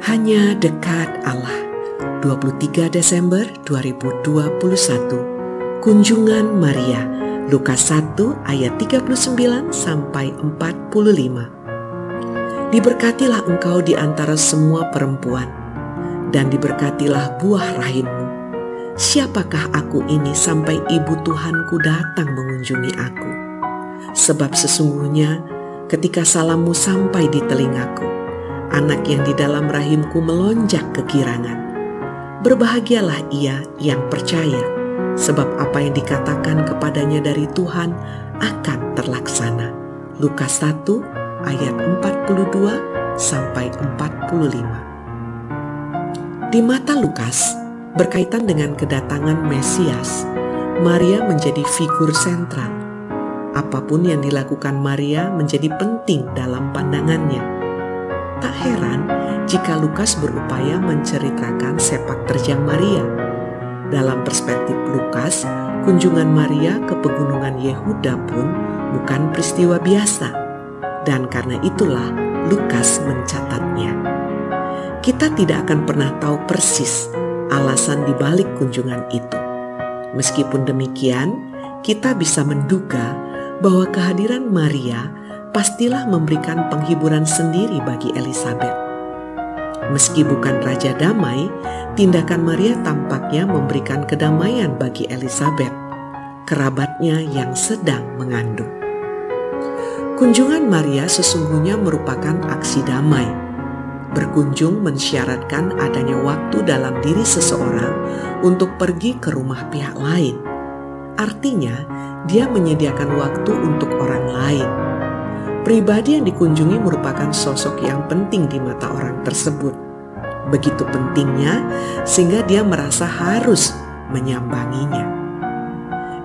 Hanya dekat Allah. 23 Desember 2021. Kunjungan Maria. Lukas 1 ayat 39 sampai 45. Diberkatilah engkau di antara semua perempuan dan diberkatilah buah rahimmu. Siapakah aku ini sampai ibu Tuhanku datang mengunjungi aku? Sebab sesungguhnya ketika salammu sampai di telingaku, anak yang di dalam rahimku melonjak kegirangan. Berbahagialah ia yang percaya, sebab apa yang dikatakan kepadanya dari Tuhan akan terlaksana. Lukas 1 ayat 42 sampai 45. Di mata Lukas, berkaitan dengan kedatangan Mesias, Maria menjadi figur sentral. Apa pun yang dilakukan Maria menjadi penting dalam pandangannya Tak heran jika Lukas berupaya menceritakan sepak terjang Maria. Dalam perspektif Lukas, kunjungan Maria ke pegunungan Yehuda pun bukan peristiwa biasa. Dan karena itulah Lukas mencatatnya. Kita tidak akan pernah tahu persis alasan dibalik kunjungan itu. Meskipun demikian, kita bisa menduga bahwa kehadiran Maria pastilah memberikan penghiburan sendiri bagi Elizabeth. Meski bukan raja damai, tindakan Maria tampaknya memberikan kedamaian bagi Elizabeth, kerabatnya yang sedang mengandung. Kunjungan Maria sesungguhnya merupakan aksi damai. Berkunjung mensyaratkan adanya waktu dalam diri seseorang untuk pergi ke rumah pihak lain. Artinya, dia menyediakan waktu untuk orang lain Pribadi yang dikunjungi merupakan sosok yang penting di mata orang tersebut. Begitu pentingnya sehingga dia merasa harus menyambanginya.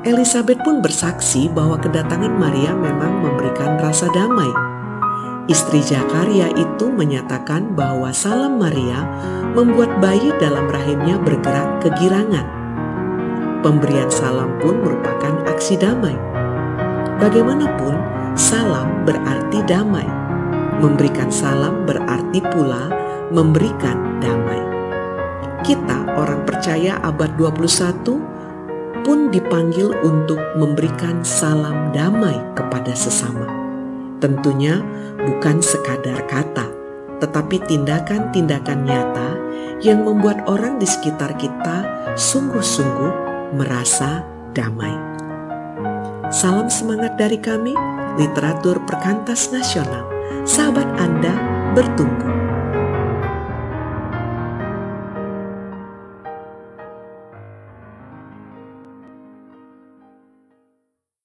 Elizabeth pun bersaksi bahwa kedatangan Maria memang memberikan rasa damai. Istri Zakaria itu menyatakan bahwa salam Maria membuat bayi dalam rahimnya bergerak kegirangan. Pemberian salam pun merupakan aksi damai. Bagaimanapun, Salam berarti damai. Memberikan salam berarti pula memberikan damai. Kita orang percaya abad 21 pun dipanggil untuk memberikan salam damai kepada sesama. Tentunya bukan sekadar kata, tetapi tindakan-tindakan nyata yang membuat orang di sekitar kita sungguh-sungguh merasa damai. Salam semangat dari kami literatur perkantas nasional, sahabat Anda bertumbuh.